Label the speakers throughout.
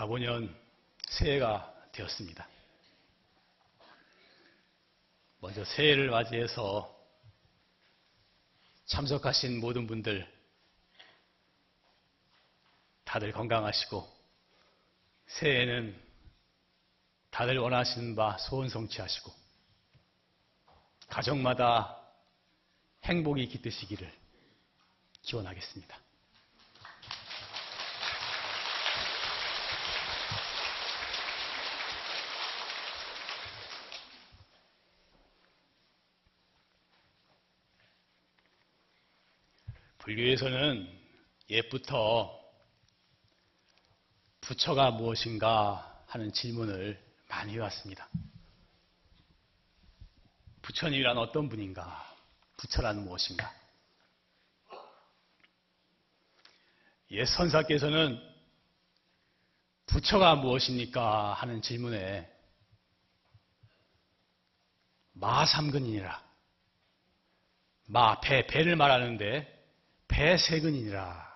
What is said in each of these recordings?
Speaker 1: 가보년 새해가 되었습니다. 먼저 새해를 맞이해서 참석하신 모든 분들 다들 건강하시고 새해에는 다들 원하시는 바 소원 성취하시고 가정마다 행복이 깃드시기를 기원하겠습니다. 불교에서는 옛부터 부처가 무엇인가 하는 질문을 많이 해왔습니다. 부처님이란 어떤 분인가? 부처란 무엇인가? 옛 선사께서는 부처가 무엇입니까? 하는 질문에 마삼근이니라. 마, 배, 배를 말하는데 배세근이니라.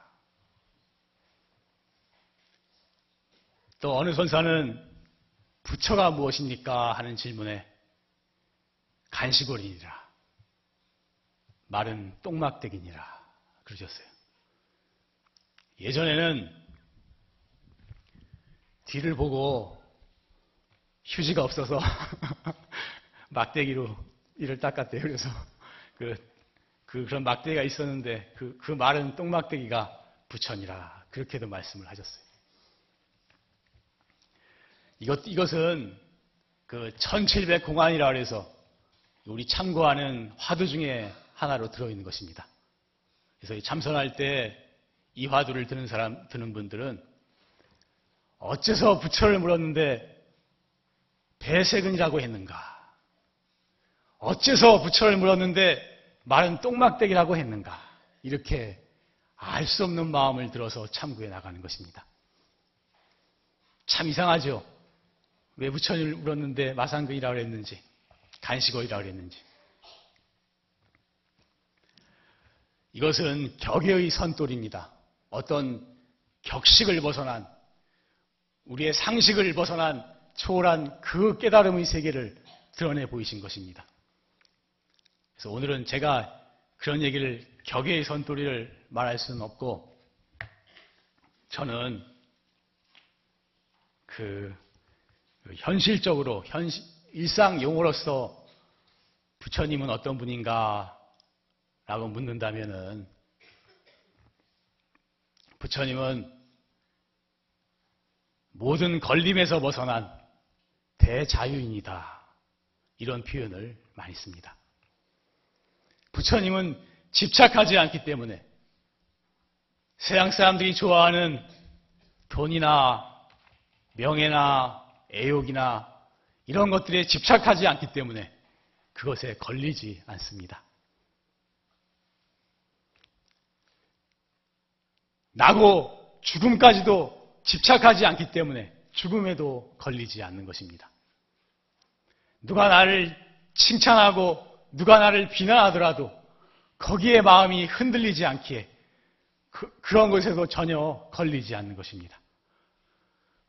Speaker 1: 또 어느 선사는 부처가 무엇입니까? 하는 질문에 간시골이니라. 말은 똥막대기니라. 그러셨어요. 예전에는 뒤를 보고 휴지가 없어서 막대기로 이를 닦았대요. 그래서 그, 그 그런 막대기가 있었는데 그, 그 말은 똥막대기가 부처니라. 그렇게도 말씀을 하셨어요. 이것, 이것은 그 1700 공안이라 그래서 우리 참고하는 화두 중에 하나로 들어있는 것입니다. 그래서 참선할 때 이 화두를 드는 사람, 드는 분들은 어째서 부처를 물었는데 배색은이라고 했는가? 어째서 부처를 물었는데 말은 똥막대기라고 했는가? 이렇게 알 수 없는 마음을 들어서 참고해 나가는 것입니다. 참 이상하죠? 왜 부처님을 물었는데 마상근이라고 그랬는지, 간식어이라고 그랬는지. 이것은 격의 선돌입니다. 어떤 격식을 벗어난, 우리의 상식을 벗어난 초월한 그 깨달음의 세계를 드러내 보이신 것입니다. 그래서 오늘은 제가 그런 얘기를 격의 선돌이를 말할 수는 없고, 저는 그 현실적으로 현실, 일상 용어로서 부처님은 어떤 분인가 라고 묻는다면은 부처님은 모든 걸림에서 벗어난 대자유인이다. 이런 표현을 많이 씁니다. 부처님은 집착하지 않기 때문에 서양 사람들이 좋아하는 돈이나 명예나 애욕이나 이런 것들에 집착하지 않기 때문에 그것에 걸리지 않습니다. 나고 죽음까지도 집착하지 않기 때문에 죽음에도 걸리지 않는 것입니다. 누가 나를 칭찬하고 누가 나를 비난하더라도 거기에 마음이 흔들리지 않기에 그, 런 것에도 전혀 걸리지 않는 것입니다.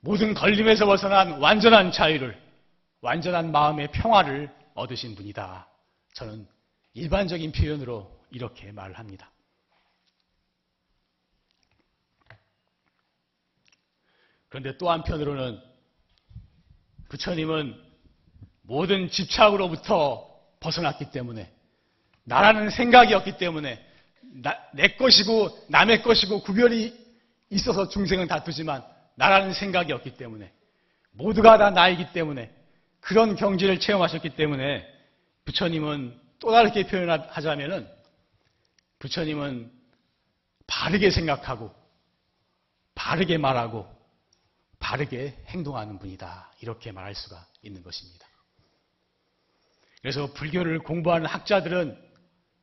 Speaker 1: 모든 걸림에서 벗어난 완전한 자유를, 완전한 마음의 평화를 얻으신 분이다. 저는 일반적인 표현으로 이렇게 말을 합니다. 그런데 또 한편으로는 부처님은 모든 집착으로부터 벗어났기 때문에 나라는 생각이 없기 때문에 나, 내 것이고 남의 것이고 구별이 있어서 중생은 다투지만 나라는 생각이 없기 때문에 모두가 다 나이기 때문에 그런 경지를 체험하셨기 때문에 부처님은 또 다르게 표현하자면은 부처님은 바르게 생각하고 바르게 말하고 바르게 행동하는 분이다. 이렇게 말할 수가 있는 것입니다. 그래서 불교를 공부하는 학자들은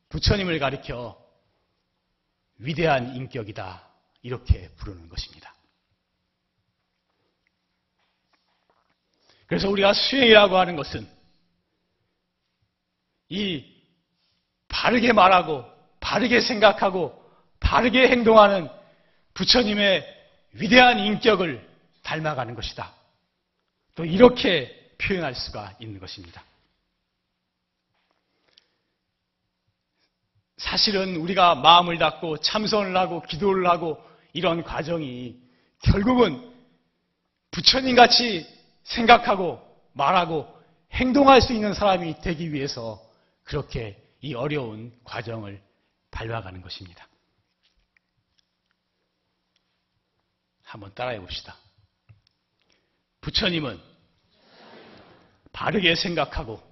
Speaker 1: 부처님을 가리켜 위대한 인격이다. 이렇게 부르는 것입니다. 그래서 우리가 수행이라고 하는 것은 이 바르게 말하고 바르게 생각하고 바르게 행동하는 부처님의 위대한 인격을 닮아가는 것이다. 또 이렇게 표현할 수가 있는 것입니다. 사실은 우리가 마음을 닫고 참선을 하고 기도를 하고 이런 과정이 결국은 부처님 같이 생각하고 말하고 행동할 수 있는 사람이 되기 위해서 그렇게 이 어려운 과정을 밟아가는 것입니다. 한번 따라해 봅시다. 부처님은 바르게 생각하고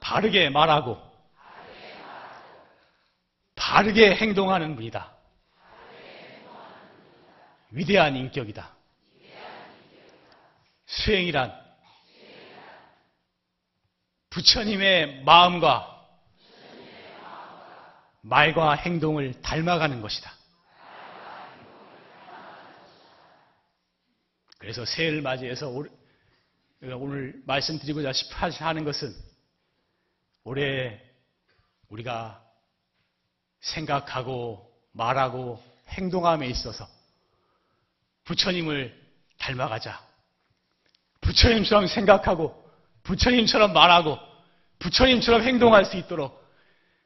Speaker 1: 바르게 말하고 바르게 행동하는 분이다. 위대한 인격이다. 수행이란 부처님의 마음과 말과 행동을 닮아가는 것이다. 그래서 새해를 맞이해서 오늘 말씀드리고자 하는 것은 올해 우리가 생각하고 말하고 행동함에 있어서 부처님을 닮아가자. 부처님처럼 생각하고 부처님처럼 말하고 부처님처럼 행동할 수 있도록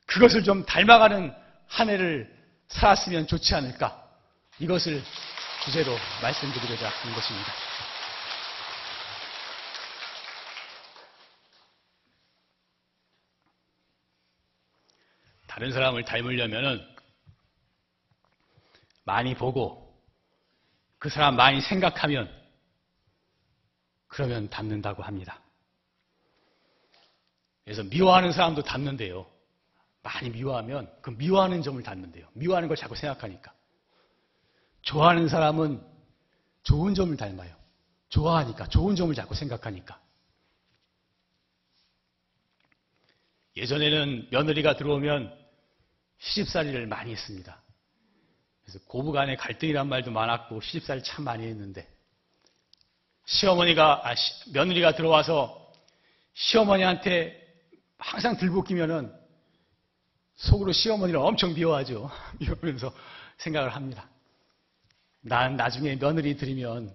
Speaker 1: 그것을 좀 닮아가는 한 해를 살았으면 좋지 않을까. 이것을 주제로 말씀드리고자 하는 것입니다. 다른 사람을 닮으려면 많이 보고 그 사람 많이 생각하면 그러면 닮는다고 합니다. 그래서 미워하는 사람도 닮는데요. 많이 미워하면 그 미워하는 점을 닮는데요. 미워하는 걸 자꾸 생각하니까. 좋아하는 사람은 좋은 점을 닮아요. 좋아하니까, 좋은 점을 자꾸 생각하니까. 예전에는 며느리가 들어오면 시집살이를 많이 했습니다. 그래서 고부 간의 갈등이란 말도 많았고 시집살이 참 많이 했는데 시어머니가 아, 시, 며느리가 들어와서 시어머니한테 항상 들볶이면은 속으로 시어머니를 엄청 미워하죠. 미워하면서 생각을 합니다. 난 나중에 며느리 들이면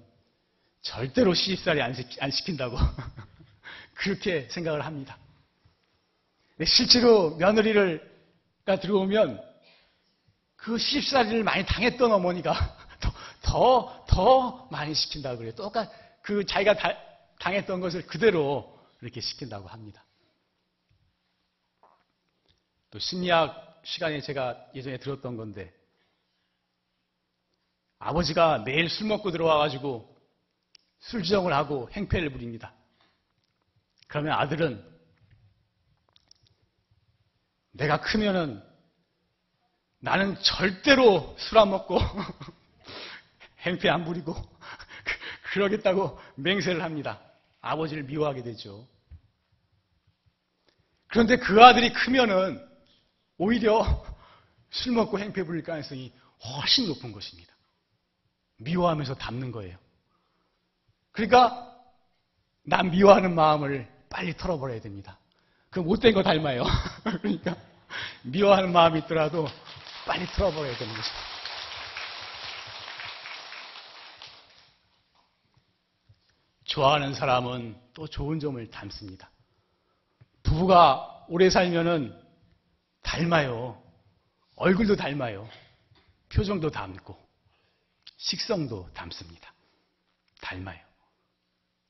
Speaker 1: 절대로 시집살이 안, 안 시킨다고 그렇게 생각을 합니다. 실제로 며느리를 들어오면 그 시집살이를 많이 당했던 어머니가 더, 더, 더 많이 시킨다고 그래요. 똑같, 그 자기가 다, 당했던 것을 그대로 이렇게 시킨다고 합니다. 또 심리학 시간에 제가 예전에 들었던 건데 아버지가 매일 술 먹고 들어와가지고 술주정을 하고 행패를 부립니다. 그러면 아들은 내가 크면은 나는 절대로 술 안 먹고 행패 안 부리고 그러겠다고 맹세를 합니다. 아버지를 미워하게 되죠. 그런데 그 아들이 크면은 오히려 술 먹고 행패 부릴 가능성이 훨씬 높은 것입니다. 미워하면서 담는 거예요. 그러니까 난 미워하는 마음을 빨리 털어버려야 됩니다. 그 못된 거 닮아요. 그러니까 미워하는 마음이 있더라도 빨리 털어버려야 되는 거죠. 좋아하는 사람은 또 좋은 점을 닮습니다. 부부가 오래 살면은 닮아요. 얼굴도 닮아요. 표정도 닮고, 식성도 닮습니다. 닮아요.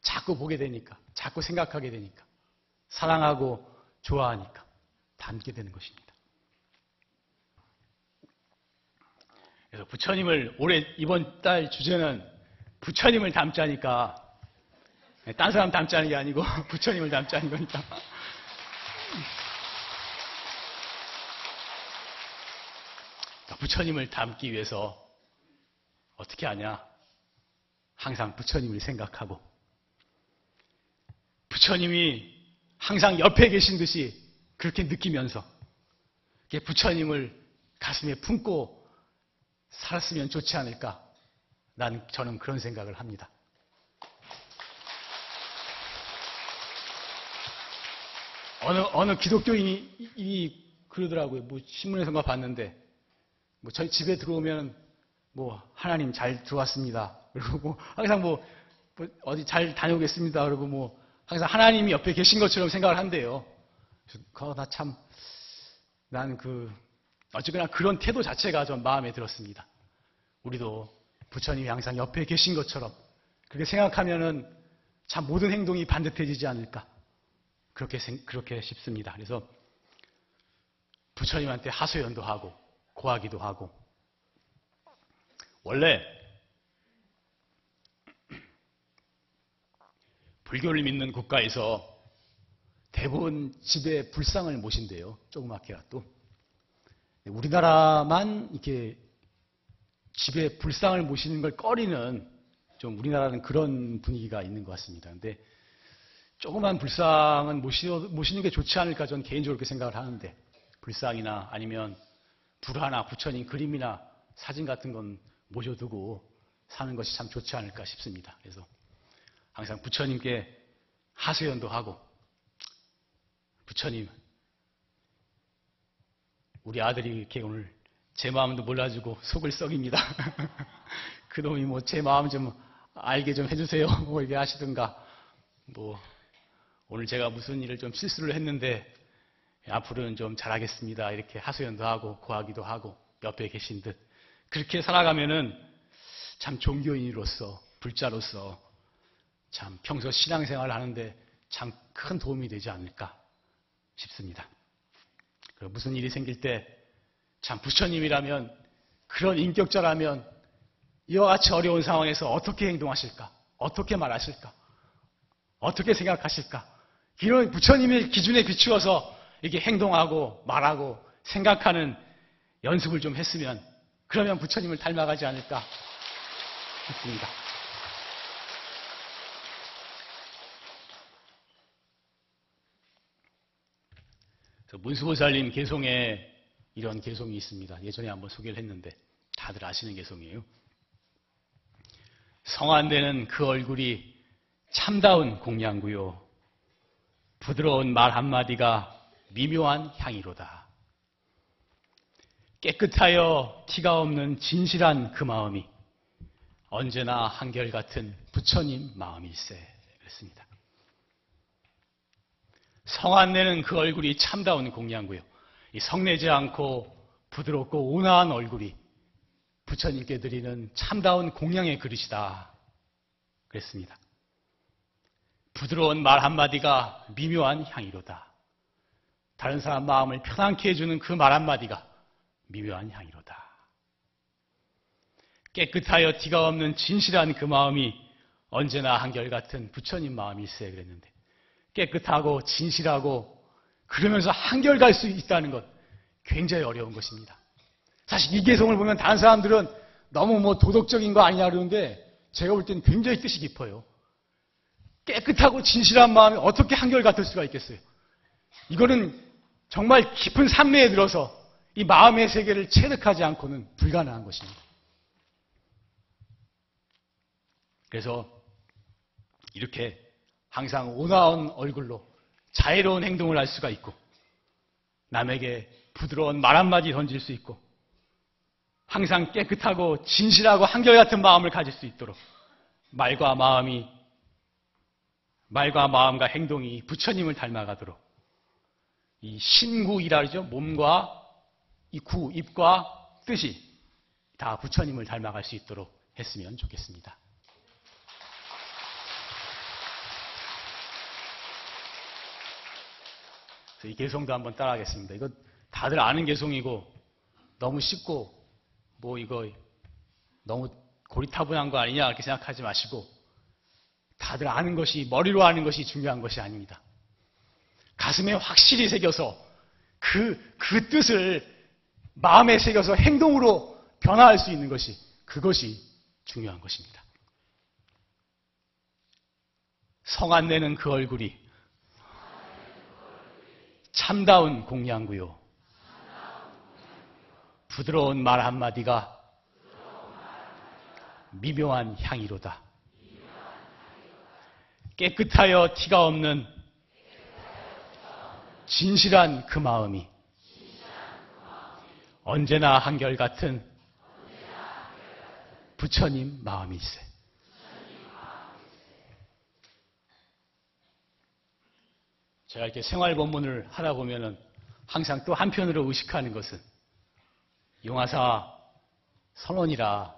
Speaker 1: 자꾸 보게 되니까, 자꾸 생각하게 되니까, 사랑하고 좋아하니까 닮게 되는 것입니다. 그래서 부처님을 올해 이번 달 주제는 부처님을 닮자니까 딴 사람 닮자는 게 아니고 부처님을 닮자는 거니까 부처님을 닮기 위해서 어떻게 하냐? 항상 부처님을 생각하고 부처님이 항상 옆에 계신 듯이 그렇게 느끼면서 부처님을 가슴에 품고 살았으면 좋지 않을까? 난 저는 그런 생각을 합니다. 어느 어느 기독교인이 그러더라고요. 뭐 신문에서가 봤는데 뭐 저희 집에 들어오면 뭐 하나님 잘 들어왔습니다. 그리고 뭐 항상 뭐, 뭐 어디 잘 다녀오겠습니다. 그리고 뭐 항상 하나님이 옆에 계신 것처럼 생각을 한대요. 그나참 난 그 어쨌거나 그런 태도 자체가 좀 마음에 들었습니다. 우리도 부처님이 항상 옆에 계신 것처럼 그렇게 생각하면은 참 모든 행동이 반듯해지지 않을까 그렇게 그렇게 싶습니다. 그래서 부처님한테 하소연도 하고 고하기도 하고 원래 불교를 믿는 국가에서 대부분 집에 불상을 모신대요. 조그맣게라도. 우리나라만 이렇게 집에 불상을 모시는 걸 꺼리는 좀 우리나라는 그런 분위기가 있는 것 같습니다. 근데 조그만 불상은 모시는 게 좋지 않을까 저는 개인적으로 그렇게 생각을 하는데 불상이나 아니면 불 하나 부처님 그림이나 사진 같은 건 모셔두고 사는 것이 참 좋지 않을까 싶습니다. 그래서 항상 부처님께 하소연도 하고 부처님 우리 아들이 이렇게 오늘 제 마음도 몰라주고 속을 썩입니다. 그놈이 뭐 제 마음 좀 알게 좀 해주세요. 뭐 이렇게 하시든가 뭐 오늘 제가 무슨 일을 좀 실수를 했는데 앞으로는 좀 잘하겠습니다. 이렇게 하소연도 하고 고하기도 하고 옆에 계신 듯 그렇게 살아가면은 참 종교인으로서 불자로서 참 평소 신앙생활을 하는데 참 큰 도움이 되지 않을까 싶습니다. 무슨 일이 생길 때 참 부처님이라면 그런 인격자라면 이와 같이 어려운 상황에서 어떻게 행동하실까? 어떻게 말하실까? 어떻게 생각하실까? 이런 부처님의 기준에 비추어서 이렇게 행동하고 말하고 생각하는 연습을 좀 했으면 그러면 부처님을 닮아가지 않을까 싶습니다. 문수보살님 개송에 이런 개송이 있습니다. 예전에 한번 소개를 했는데 다들 아시는 개송이에요. 성안되는 그 얼굴이 참다운 공양구요. 부드러운 말 한마디가 미묘한 향이로다. 깨끗하여 티가 없는 진실한 그 마음이 언제나 한결같은 부처님 마음일세. 그랬습니다. 성안내는 그 얼굴이 참다운 공양구요. 성내지 않고 부드럽고 온화한 얼굴이 부처님께 드리는 참다운 공양의 그릇이다. 그랬습니다. 부드러운 말 한마디가 미묘한 향이로다. 다른 사람 마음을 편안케 해주는 그 말 한마디가 미묘한 향이로다. 깨끗하여 티가 없는 진실한 그 마음이 언제나 한결같은 부처님 마음일세 그랬는데 깨끗하고 진실하고 그러면서 한결갈 수 있다는 것 굉장히 어려운 것입니다. 사실 이 개성을 보면 다른 사람들은 너무 뭐 도덕적인 거 아니냐 그러는데 제가 볼 때는 굉장히 뜻이 깊어요. 깨끗하고 진실한 마음이 어떻게 한결 같을 수가 있겠어요? 이거는 정말 깊은 산매에 들어서 이 마음의 세계를 체득하지 않고는 불가능한 것입니다. 그래서 이렇게 항상 온화한 얼굴로 자애로운 행동을 할 수가 있고 남에게 부드러운 말 한마디 던질 수 있고 항상 깨끗하고 진실하고 한결같은 마음을 가질 수 있도록 말과 마음이 말과 마음과 행동이 부처님을 닮아가도록 이 신구이라 그러죠. 몸과 이 구, 입과 뜻이 다 부처님을 닮아갈 수 있도록 했으면 좋겠습니다. 이 개성도 한번 따라하겠습니다. 이거 다들 아는 개성이고 너무 쉽고 뭐 이거 너무 고리타분한 거 아니냐 이렇게 생각하지 마시고 다들 아는 것이 머리로 아는 것이 중요한 것이 아닙니다. 가슴에 확실히 새겨서 그, 그 뜻을 마음에 새겨서 행동으로 변화할 수 있는 것이 그것이 중요한 것입니다. 성 안 내는 그 얼굴이 참다운 공양구요. 부드러운 말 한마디가 미묘한 향이로다. 깨끗하여 티가 없는 진실한 그 마음이 언제나 한결같은 부처님 마음일세. 제가 이렇게 생활 본문을 하다 보면은 항상 또 한편으로 의식하는 것은 용화사 선원이라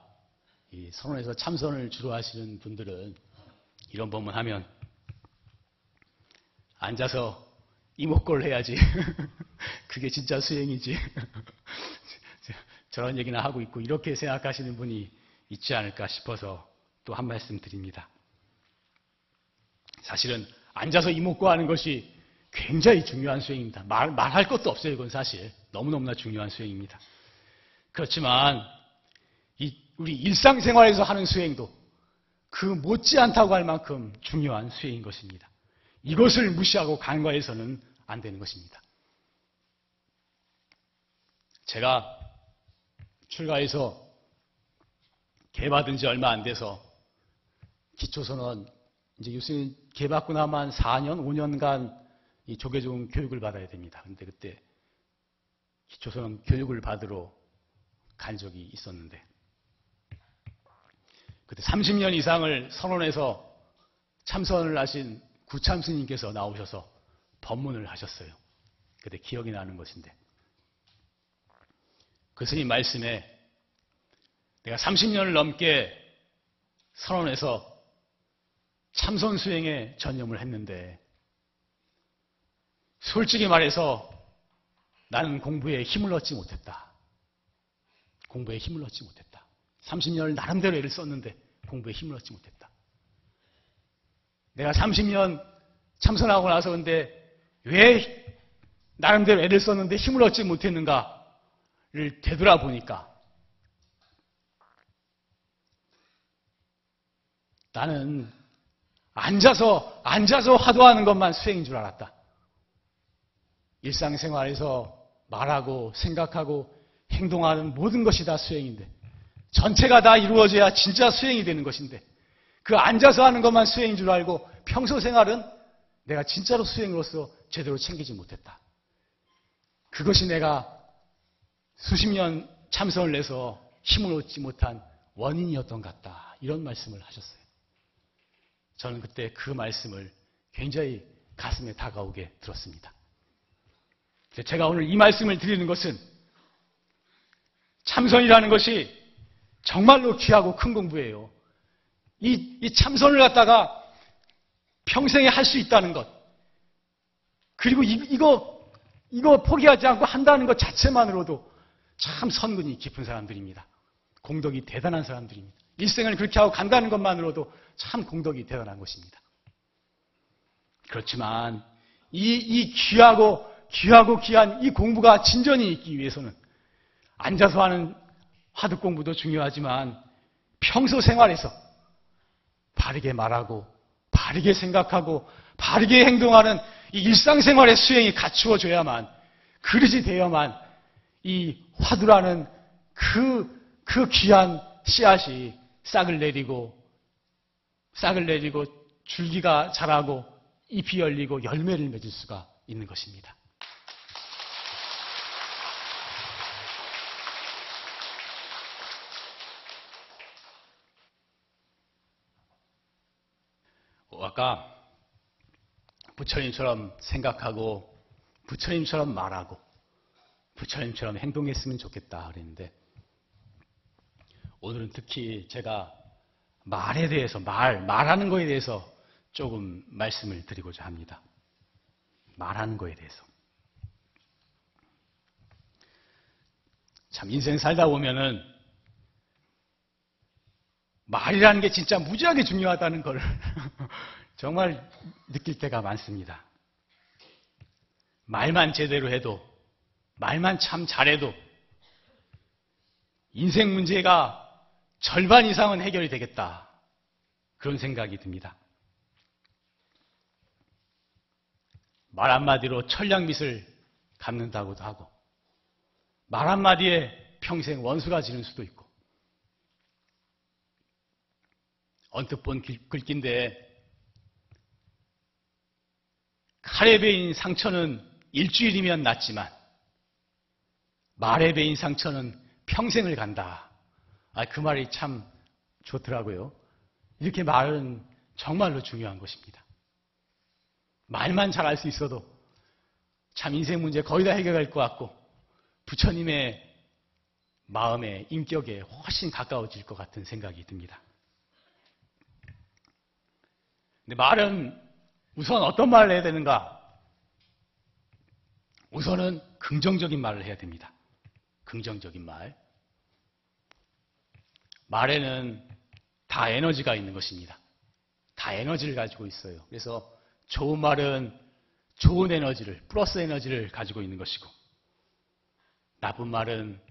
Speaker 1: 이 선원에서 참선을 주로 하시는 분들은 이런 법문 하면 앉아서 이목골 해야지. 그게 진짜 수행이지. 저런 얘기나 하고 있고 이렇게 생각하시는 분이 있지 않을까 싶어서 또 한 말씀 드립니다. 사실은 앉아서 이목구 하는 것이 굉장히 중요한 수행입니다. 말, 말할 것도 없어요, 이건 사실. 너무너무나 중요한 수행입니다. 그렇지만, 이, 우리 일상생활에서 하는 수행도 그 못지않다고 할 만큼 중요한 수행인 것입니다. 이것을 무시하고 간과해서는 안 되는 것입니다. 제가 출가해서 개받은 지 얼마 안 돼서 기초선언 이제 교수님 개받고 나만 4년, 5년간 이 조계종 교육을 받아야 됩니다. 근데 그때 기초선언 교육을 받으러 간 적이 있었는데 그때 30년 이상을 선언해서 참선을 하신 구참 스님께서 나오셔서 법문을 하셨어요. 그때 기억이 나는 것인데 그 스님 말씀에 내가 30년을 넘게 선언해서 참선 수행에 전념을 했는데 솔직히 말해서 나는 공부에 힘을 얻지 못했다. 공부에 힘을 얻지 못했다. 30년을 나름대로 애를 썼는데 공부에 힘을 얻지 못했다. 내가 30년 참선하고 나서 근데 왜 나름대로 애를 썼는데 힘을 얻지 못했는가를 되돌아보니까 나는 앉아서, 앉아서 화두하는 것만 수행인 줄 알았다. 일상생활에서 말하고 생각하고 행동하는 모든 것이 다 수행인데, 전체가 다 이루어져야 진짜 수행이 되는 것인데, 그 앉아서 하는 것만 수행인 줄 알고 평소 생활은 내가 진짜로 수행으로서 제대로 챙기지 못했다. 그것이 내가 수십 년 참선을 내서 힘을 얻지 못한 원인이었던 것 같다. 이런 말씀을 하셨어요. 저는 그때 그 말씀을 굉장히 가슴에 다가오게 들었습니다. 제가 오늘 이 말씀을 드리는 것은 참선이라는 것이 정말로 귀하고 큰 공부예요. 이, 이 참선을 갖다가 평생에 할 수 있다는 것. 그리고 이, 이거, 이거 포기하지 않고 한다는 것 자체만으로도 참 선근이 깊은 사람들입니다. 공덕이 대단한 사람들입니다. 일생을 그렇게 하고 간다는 것만으로도 참 공덕이 대단한 것입니다. 그렇지만 이, 이 귀하고 귀하고 귀한 이 공부가 진전이 있기 위해서는 앉아서 하는 화두 공부도 중요하지만 평소 생활에서 바르게 말하고 바르게 생각하고 바르게 행동하는 이 일상생활의 수행이 갖추어져야만 그릇이 되어야만 이 화두라는 그, 그 귀한 씨앗이 싹을 내리고 싹을 내리고 줄기가 자라고 잎이 열리고 열매를 맺을 수가 있는 것입니다. 아까 부처님처럼 생각하고 부처님처럼 말하고 부처님처럼 행동했으면 좋겠다 그랬는데 오늘은 특히 제가 말에 대해서, 말, 말하는 거에 대해서 조금 말씀을 드리고자 합니다. 말하는 거에 대해서. 참, 인생 살다 보면은 말이라는 게 진짜 무지하게 중요하다는 걸 정말 느낄 때가 많습니다. 말만 제대로 해도, 말만 참 잘해도 인생 문제가 절반 이상은 해결이 되겠다. 그런 생각이 듭니다. 말 한마디로 천량빛을 갚는다고도 하고, 말 한마디에 평생 원수가 지는 수도 있고, 언뜻 본 글귀인데, 칼에 베인 상처는 일주일이면 낫지만, 말에 베인 상처는 평생을 간다. 아, 그 말이 참 좋더라고요. 이렇게 말은 정말로 중요한 것입니다. 말만 잘할 수 있어도 참 인생 문제 거의 다 해결할 것 같고 부처님의 마음의 인격에 훨씬 가까워질 것 같은 생각이 듭니다. 근데 말은 우선 어떤 말을 해야 되는가? 우선은 긍정적인 말을 해야 됩니다. 긍정적인 말. 말에는 다 에너지가 있는 것입니다. 다 에너지를 가지고 있어요. 그래서 좋은 말은 좋은 에너지를, 플러스 에너지를 가지고 있는 것이고, 나쁜 말은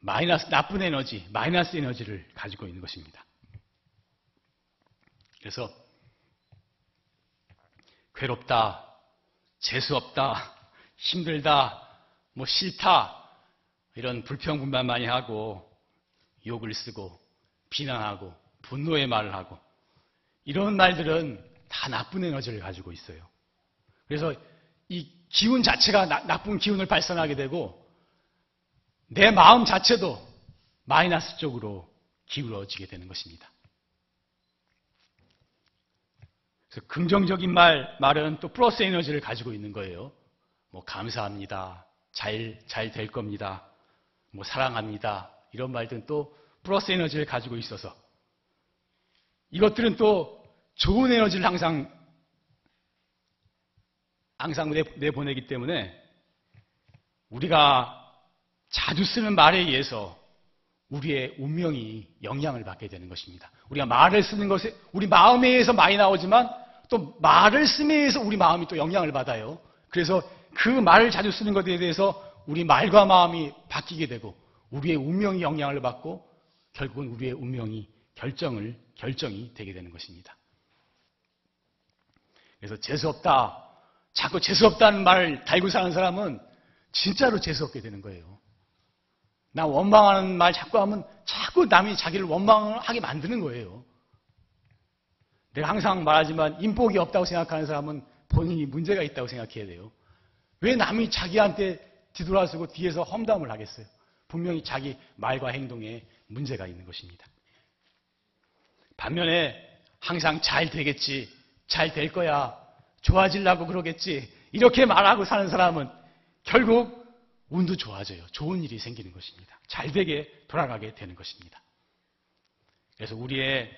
Speaker 1: 마이너스, 나쁜 에너지, 마이너스 에너지를 가지고 있는 것입니다. 그래서 괴롭다, 재수없다, 힘들다, 뭐 싫다, 이런 불평분만 많이 하고 욕을 쓰고 비난하고 분노의 말을 하고 이런 말들은 다 나쁜 에너지를 가지고 있어요. 그래서 이 기운 자체가 나, 쁜 기운을 발산하게 되고 내 마음 자체도 마이너스 쪽으로 기울어지게 되는 것입니다. 그래서 긍정적인 말, 말은 또 플러스 에너지를 가지고 있는 거예요. 뭐, 감사합니다. 잘, 잘 될 겁니다. 뭐, 사랑합니다. 이런 말들은 또 플러스 에너지를 가지고 있어서 이것들은 또 좋은 에너지를 항상, 항상 내보내기 때문에 우리가 자주 쓰는 말에 의해서 우리의 운명이 영향을 받게 되는 것입니다. 우리가 말을 쓰는 것에 우리 마음에 의해서 많이 나오지만 또 말을 쓰에 의해서 우리 마음이 또 영향을 받아요. 그래서 그 말을 자주 쓰는 것에 대해서 우리 말과 마음이 바뀌게 되고 우리의 운명이 영향을 받고 결국은 우리의 운명이 결정을 결정이 되게 되는 것입니다. 그래서 재수없다. 자꾸 재수없다는 말을 달고 사는 사람은 진짜로 재수없게 되는 거예요. 나 원망하는 말 자꾸 하면 자꾸 남이 자기를 원망하게 만드는 거예요. 내가 항상 말하지만 인복이 없다고 생각하는 사람은 본인이 문제가 있다고 생각해야 돼요. 왜 남이 자기한테 뒤돌아서고 뒤에서 험담을 하겠어요? 분명히 자기 말과 행동에 문제가 있는 것입니다. 반면에 항상 잘 되겠지, 잘 될 거야, 좋아지려고 그러겠지, 이렇게 말하고 사는 사람은 결국 운도 좋아져요. 좋은 일이 생기는 것입니다. 잘 되게 돌아가게 되는 것입니다. 그래서 우리의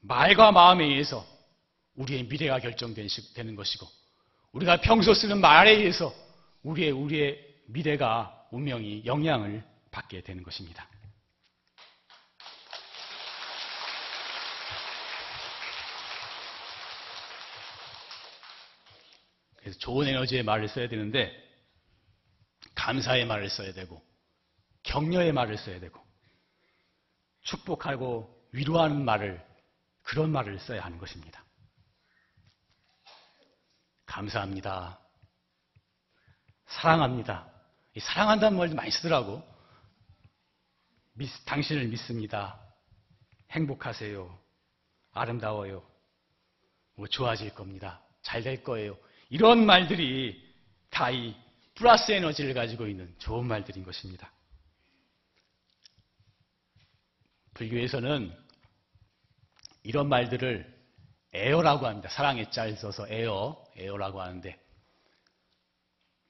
Speaker 1: 말과 마음에 의해서 우리의 미래가 결정되는 것이고, 우리가 평소 쓰는 말에 의해서 우리의, 우리의 미래가, 운명이 영향을 받게 되는 것입니다. 그래서 좋은 에너지의 말을 써야 되는데, 감사의 말을 써야 되고, 격려의 말을 써야 되고, 축복하고 위로하는 말을, 그런 말을 써야 하는 것입니다. 감사합니다. 사랑합니다. 사랑한다는 말도 많이 쓰더라고. 믿, 당신을 믿습니다. 행복하세요. 아름다워요. 뭐 좋아질 겁니다. 잘 될 거예요. 이런 말들이 다 이 플러스 에너지를 가지고 있는 좋은 말들인 것입니다. 불교에서는 이런 말들을 애어라고 합니다. 사랑 애 잘 써서 애어, 애어라고 하는데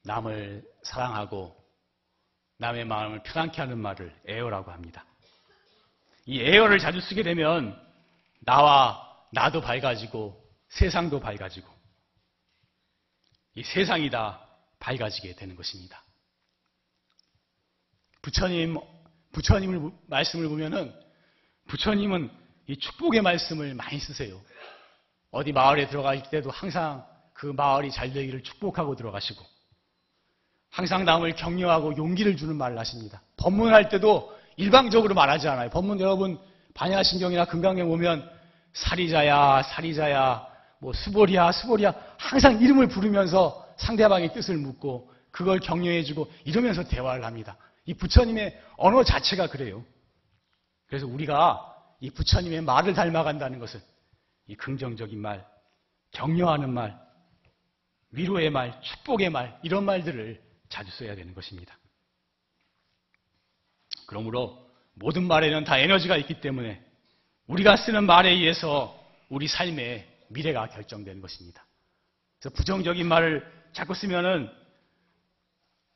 Speaker 1: 남을 사랑하고 남의 마음을 편안케 하는 말을 애어라고 합니다. 이 애어를 자주 쓰게 되면 나와 나도 밝아지고 세상도 밝아지고 이 세상이 다 밝아지게 되는 것입니다. 부처님, 부처님을 말씀을 보면은 부처님은 이 축복의 말씀을 많이 쓰세요. 어디 마을에 들어갈 때도 항상 그 마을이 잘 되기를 축복하고 들어가시고 항상 남을 격려하고 용기를 주는 말을 하십니다. 법문할 때도 일방적으로 말하지 않아요. 법문 여러분 반야신경이나 금강경 보면 사리자야 사리자야 뭐 수보리야 수보리야 항상 이름을 부르면서 상대방의 뜻을 묻고 그걸 격려해주고 이러면서 대화를 합니다. 이 부처님의 언어 자체가 그래요. 그래서 우리가 이 부처님의 말을 닮아간다는 것은 이 긍정적인 말, 격려하는 말, 위로의 말, 축복의 말 이런 말들을 자주 써야 되는 것입니다. 그러므로 모든 말에는 다 에너지가 있기 때문에 우리가 쓰는 말에 의해서 우리 삶의 미래가 결정되는 것입니다. 그래서 부정적인 말을 자꾸 쓰면은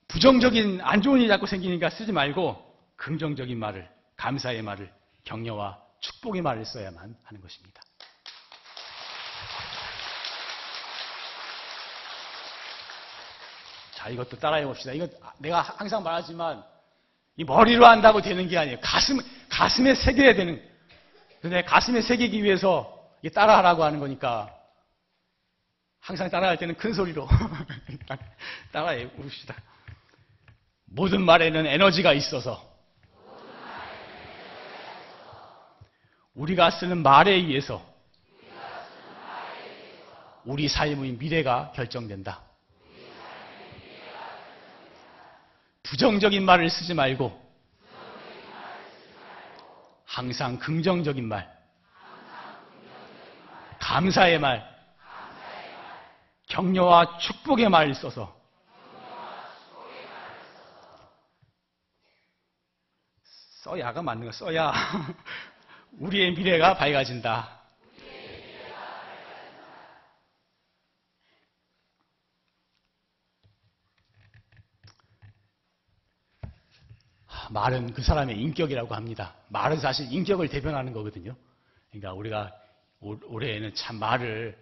Speaker 1: 부정적인 안 좋은 일이 자꾸 생기니까 쓰지 말고 긍정적인 말을 감사의 말을 격려와 축복의 말을 써야만 하는 것입니다. 자, 이것도 따라해 봅시다. 이거 내가 항상 말하지만 이 머리로 한다고 되는 게 아니에요. 가슴 가슴에 새겨야 되는. 근데 가슴에 새기기 위해서 따라하라고 하는 거니까 항상 따라할 때는 큰 소리로 따라해 봅시다. 모든 말에는 에너지가 있어서 우리가 쓰는 말에 의해서 우리 삶의 미래가 결정된다. 부정적인 말을 쓰지 말고 항상 긍정적인 말, 감사의 말, 격려와 축복의 말을 써서 써야가 맞는 거 써야 우리의 미래가 밝아진다. 말은 그 사람의 인격이라고 합니다. 말은 사실 인격을 대변하는 거거든요. 그러니까 우리가 올- 올해에는 참 말을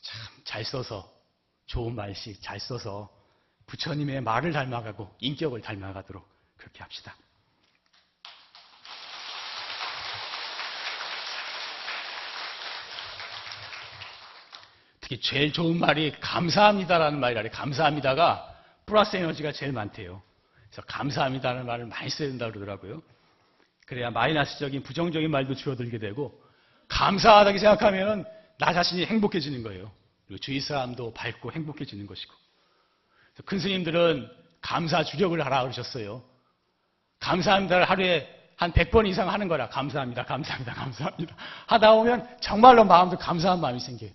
Speaker 1: 참 잘 써서 좋은 말씩 잘 써서 부처님의 말을 닮아가고 인격을 닮아가도록 그렇게 합시다. 특히 제일 좋은 말이 감사합니다라는 말이라 감사합니다가 플러스 에너지가 제일 많대요. 그래서 감사합니다라는 말을 많이 써야 된다고 그러더라고요. 그래야 마이너스적인 부정적인 말도 줄어들게 되고 감사하다고 생각하면 나 자신이 행복해지는 거예요. 그리고 주위 사람도 밝고 행복해지는 것이고. 큰 스님들은 감사 주력을 하라 그러셨어요. 감사합니다를 하루에 한 100번 이상 하는 거라. 감사합니다, 감사합니다, 감사합니다. 하다 보면 정말로 마음도 감사한 마음이 생겨요.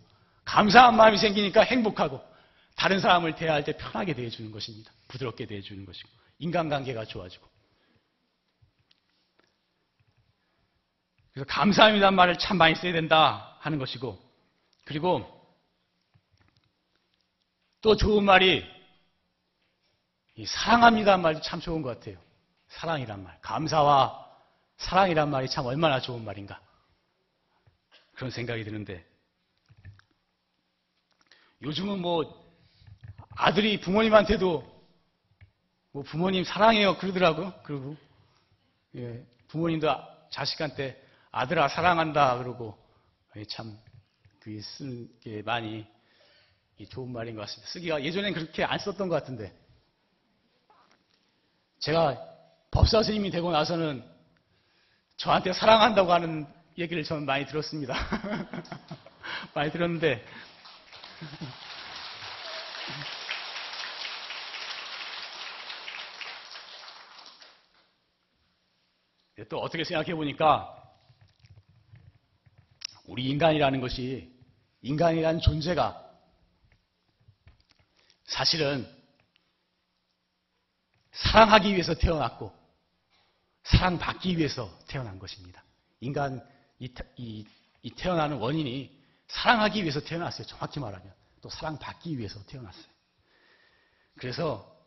Speaker 1: 감사한 마음이 생기니까 행복하고 다른 사람을 대할 때 편하게 대해주는 것입니다. 부드럽게 대해주는 것이고 인간관계가 좋아지고 그래서 감사합니다는 말을 참 많이 써야 된다 하는 것이고 그리고 또 좋은 말이 이 사랑합니다는 말도 참 좋은 것 같아요. 사랑이란 말. 감사와 사랑이란 말이 참 얼마나 좋은 말인가. 그런 생각이 드는데 요즘은 뭐 아들이 부모님한테도 뭐 부모님 사랑해요 그러더라고. 그리고 예, 부모님도 아- 자식한테 아들아 사랑한다 그러고 예, 참 그게 쓰는 게 많이 이 좋은 말인 것 같습니다. 쓰기가 예전엔 그렇게 안 썼던 것 같은데 제가 법사 스님이 되고 나서는 저한테 사랑한다고 하는 얘기를 저는 많이 들었습니다. 많이 들었는데 또 어떻게 생각해 보니까 우리 인간이라는 것이 인간이라는 존재가 사실은 사랑하기 위해서 태어났고 사랑받기 위해서 태어난 것입니다. 인간 이, 태- 이- 이 태어나는 원인이 사랑하기 위해서 태어났어요. 정확히 말하면 또 사랑받기 위해서 태어났어요. 그래서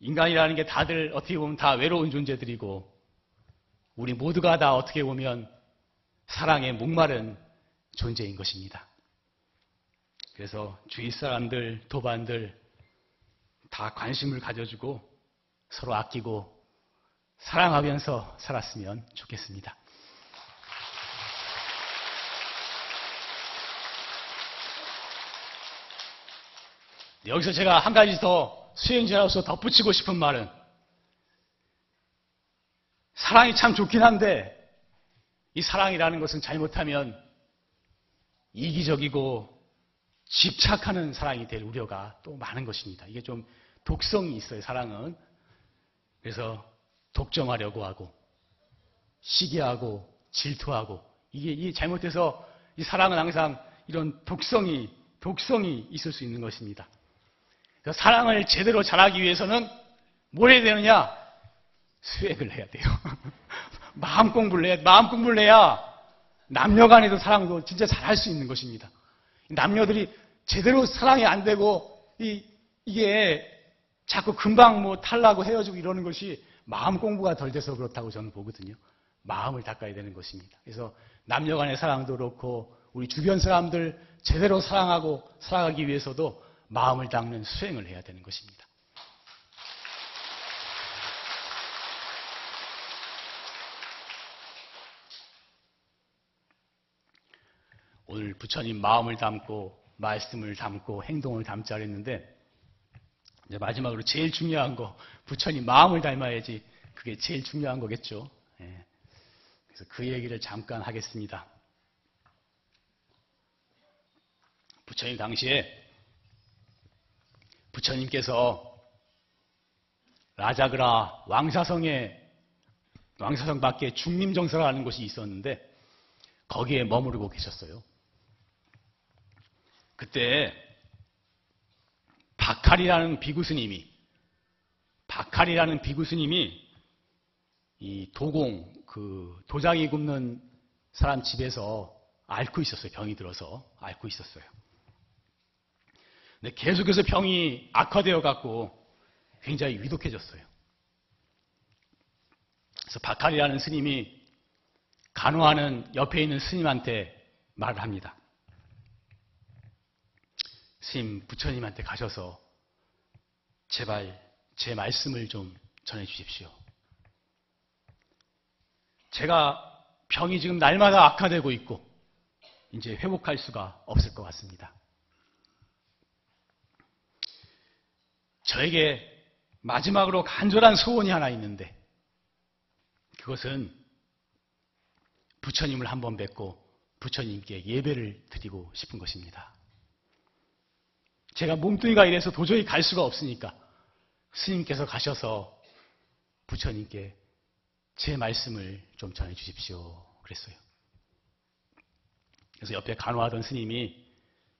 Speaker 1: 인간이라는 게 다들 어떻게 보면 다 외로운 존재들이고 우리 모두가 다 어떻게 보면 사랑에 목마른 존재인 것입니다. 그래서 주위 사람들, 도반들 다 관심을 가져주고 서로 아끼고 사랑하면서 살았으면 좋겠습니다. 여기서 제가 한 가지 더 수행자로서 덧붙이고 싶은 말은 사랑이 참 좋긴 한데 이 사랑이라는 것은 잘못하면 이기적이고 집착하는 사랑이 될 우려가 또 많은 것입니다. 이게 좀 독성이 있어요, 사랑은. 그래서 독점하려고 하고, 시기하고, 질투하고, 이게, 이게 잘못돼서 이 사랑은 항상 이런 독성이, 독성이 있을 수 있는 것입니다. 사랑을 제대로 잘하기 위해서는 뭘 해야 되느냐? 수행을 해야 돼요. 마음 공부를 해야, 마음 공부를 해야 남녀 간에도 사랑도 진짜 잘할 수 있는 것입니다. 남녀들이 제대로 사랑이 안 되고 이, 이게 자꾸 금방 뭐 탈라고 헤어지고 이러는 것이 마음 공부가 덜 돼서 그렇다고 저는 보거든요. 마음을 닦아야 되는 것입니다. 그래서 남녀 간의 사랑도 그렇고 우리 주변 사람들 제대로 사랑하고 살아가기 위해서도 마음을 닦는 수행을 해야 되는 것입니다. 오늘 부처님 마음을 담고 말씀을 담고 행동을 담자 그랬는데 이제 마지막으로 제일 중요한 거 부처님 마음을 닮아야지 그게 제일 중요한 거겠죠. 예. 그래서 그 얘기를 잠깐 하겠습니다. 부처님 당시에 부처님께서 라자그라 왕사성에 왕사성 밖에 중림정서라는 곳이 있었는데 거기에 머무르고 계셨어요. 그때 바칼이라는 비구 스님이 바칼이라는 비구 스님이 이 도공 그 도장이 굽는 사람 집에서 앓고 있었어요. 병이 들어서 앓고 있었어요. 근데 계속해서 병이 악화되어 갖고 굉장히 위독해졌어요. 그래서 바칼이라는 스님이 간호하는 옆에 있는 스님한테 말을 합니다. 스님 부처님한테 가셔서 제발 제 말씀을 좀 전해 주십시오. 제가 병이 지금 날마다 악화되고 있고 이제 회복할 수가 없을 것 같습니다. 저에게 마지막으로 간절한 소원이 하나 있는데 그것은 부처님을 한번 뵙고 부처님께 예배를 드리고 싶은 것입니다. 제가 몸뚱이가 이래서 도저히 갈 수가 없으니까 스님께서 가셔서 부처님께 제 말씀을 좀 전해 주십시오. 그랬어요. 그래서 옆에 간호하던 스님이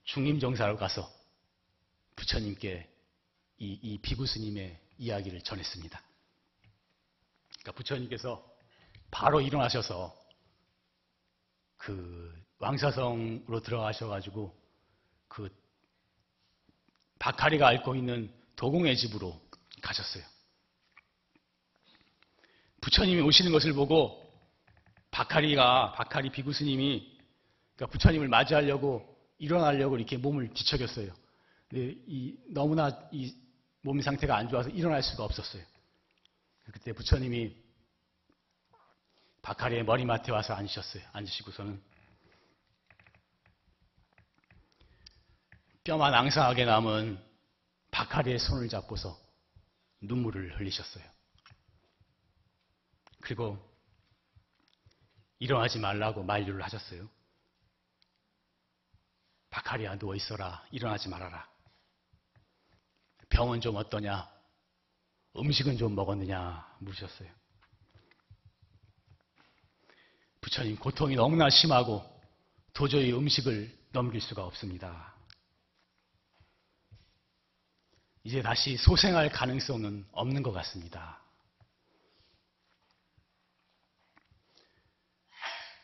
Speaker 1: 중림정사로 가서 부처님께 이, 이 비구 스님의 이야기를 전했습니다. 그러니까 부처님께서 바로 일어나셔서 그 왕사성으로 들어가셔가지고 그 바카리가 앓고 있는 도공의 집으로 가셨어요. 부처님이 오시는 것을 보고 바카리가 바카리 비구 스님이 그러니까 부처님을 맞이하려고 일어나려고 이렇게 몸을 뒤척였어요. 근데 이 너무나 이 몸 상태가 안 좋아서 일어날 수가 없었어요. 그때 부처님이 바카리의 머리맡에 와서 앉으셨어요. 앉으시고서는 뼈만 앙상하게 남은 바카리의 손을 잡고서 눈물을 흘리셨어요. 그리고 일어나지 말라고 만류를 하셨어요. 바카리야 누워 있어라. 일어나지 말아라. 병은 좀 어떠냐? 음식은 좀 먹었느냐? 물으셨어요. 부처님 고통이 너무나 심하고 도저히 음식을 넘길 수가 없습니다. 이제 다시 소생할 가능성은 없는 것 같습니다.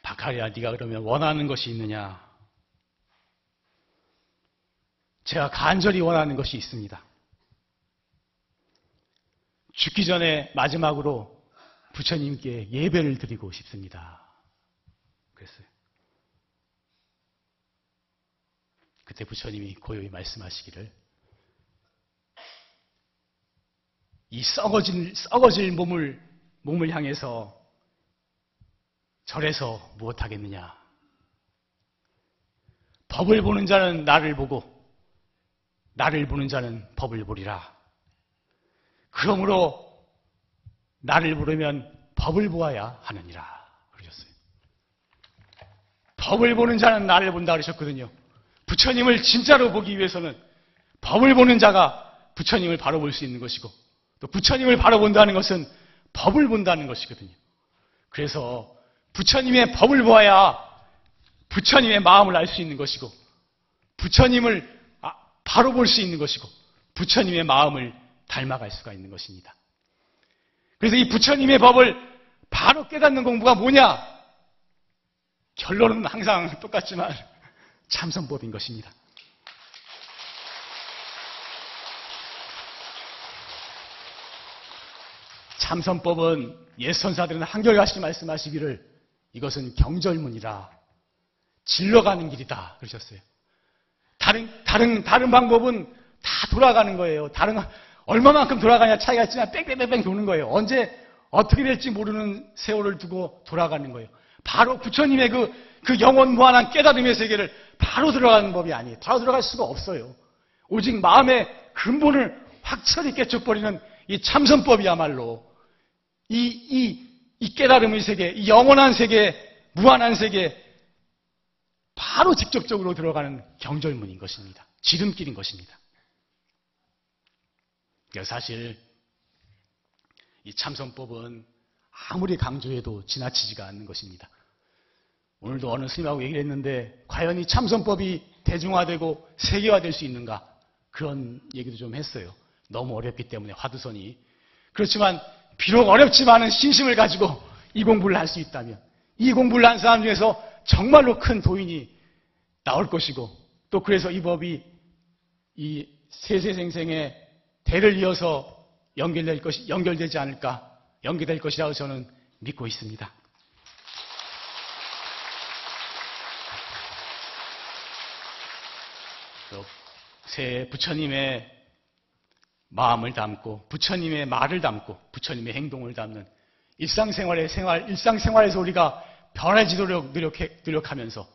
Speaker 1: 바카리야, 네가 그러면 원하는 것이 있느냐? 제가 간절히 원하는 것이 있습니다. 죽기 전에 마지막으로 부처님께 예배를 드리고 싶습니다. 그랬어요. 그때 부처님이 고요히 말씀하시기를 이 썩어질, 썩어질 몸을, 몸을 향해서 절에서 무엇하겠느냐. 법을 보는 자는 나를 보고, 나를 보는 자는 법을 보리라. 그러므로 나를 부르면 법을 보아야 하느니라. 그러셨어요. 법을 보는 자는 나를 본다 그러셨거든요. 부처님을 진짜로 보기 위해서는 법을 보는 자가 부처님을 바로 볼 수 있는 것이고, 또 부처님을 바로 본다는 것은 법을 본다는 것이거든요. 그래서 부처님의 법을 보아야 부처님의 마음을 알 수 있는 것이고 부처님을 아, 바로 볼 수 있는 것이고 부처님의 마음을 닮아갈 수가 있는 것입니다. 그래서 이 부처님의 법을 바로 깨닫는 공부가 뭐냐? 결론은 항상 똑같지만 참선법인 것입니다. 참선법은 옛 선사들은 한결같이 말씀하시기를 이것은 경절문이라 질러가는 길이다 그러셨어요. 다른 다른 다른 방법은 다 돌아가는 거예요. 다른 얼마만큼 돌아가냐 차이가 있지만 뺑뺑뺑뺑 도는 거예요. 언제 어떻게 될지 모르는 세월을 두고 돌아가는 거예요. 바로 부처님의 그, 그 영원 무한한 깨달음의 세계를 바로 들어가는 법이 아니에요. 바로 들어갈 수가 없어요. 오직 마음의 근본을 확철히 깨쳐버리는 이 참선법이야말로 이, 이, 이 깨달음의 세계, 이 영원한 세계, 무한한 세계, 바로 직접적으로 들어가는 경절문인 것입니다. 지름길인 것입니다. 사실 이 참선법은 아무리 강조해도 지나치지가 않는 것입니다. 오늘도 어느 스님하고 얘기를 했는데 과연 이 참선법이 대중화되고 세계화될 수 있는가 그런 얘기도 좀 했어요. 너무 어렵기 때문에 화두선이 그렇지만 비록 어렵지만은 신심을 가지고 이 공부를 할 수 있다면 이 공부를 한 사람 중에서 정말로 큰 도인이 나올 것이고 또 그래서 이 법이 이 세세생생의 대를 이어서 연결될 것이 연결되지 않을까 연결될 것이라고 저는 믿고 있습니다. 새 부처님의 마음을 담고 부처님의 말을 담고 부처님의 행동을 담는 일상생활의 생활 일상생활에서 우리가 변해지도록 노력해, 노력하면서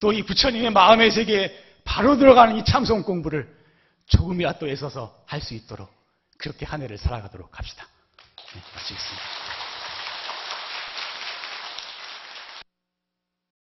Speaker 1: 또 이 부처님의 마음의 세계에 바로 들어가는 이 참선 공부를 조금이라도 애써서 할 수 있도록 그렇게 한 해를 살아가도록 합시다. 네, 마치겠습니다.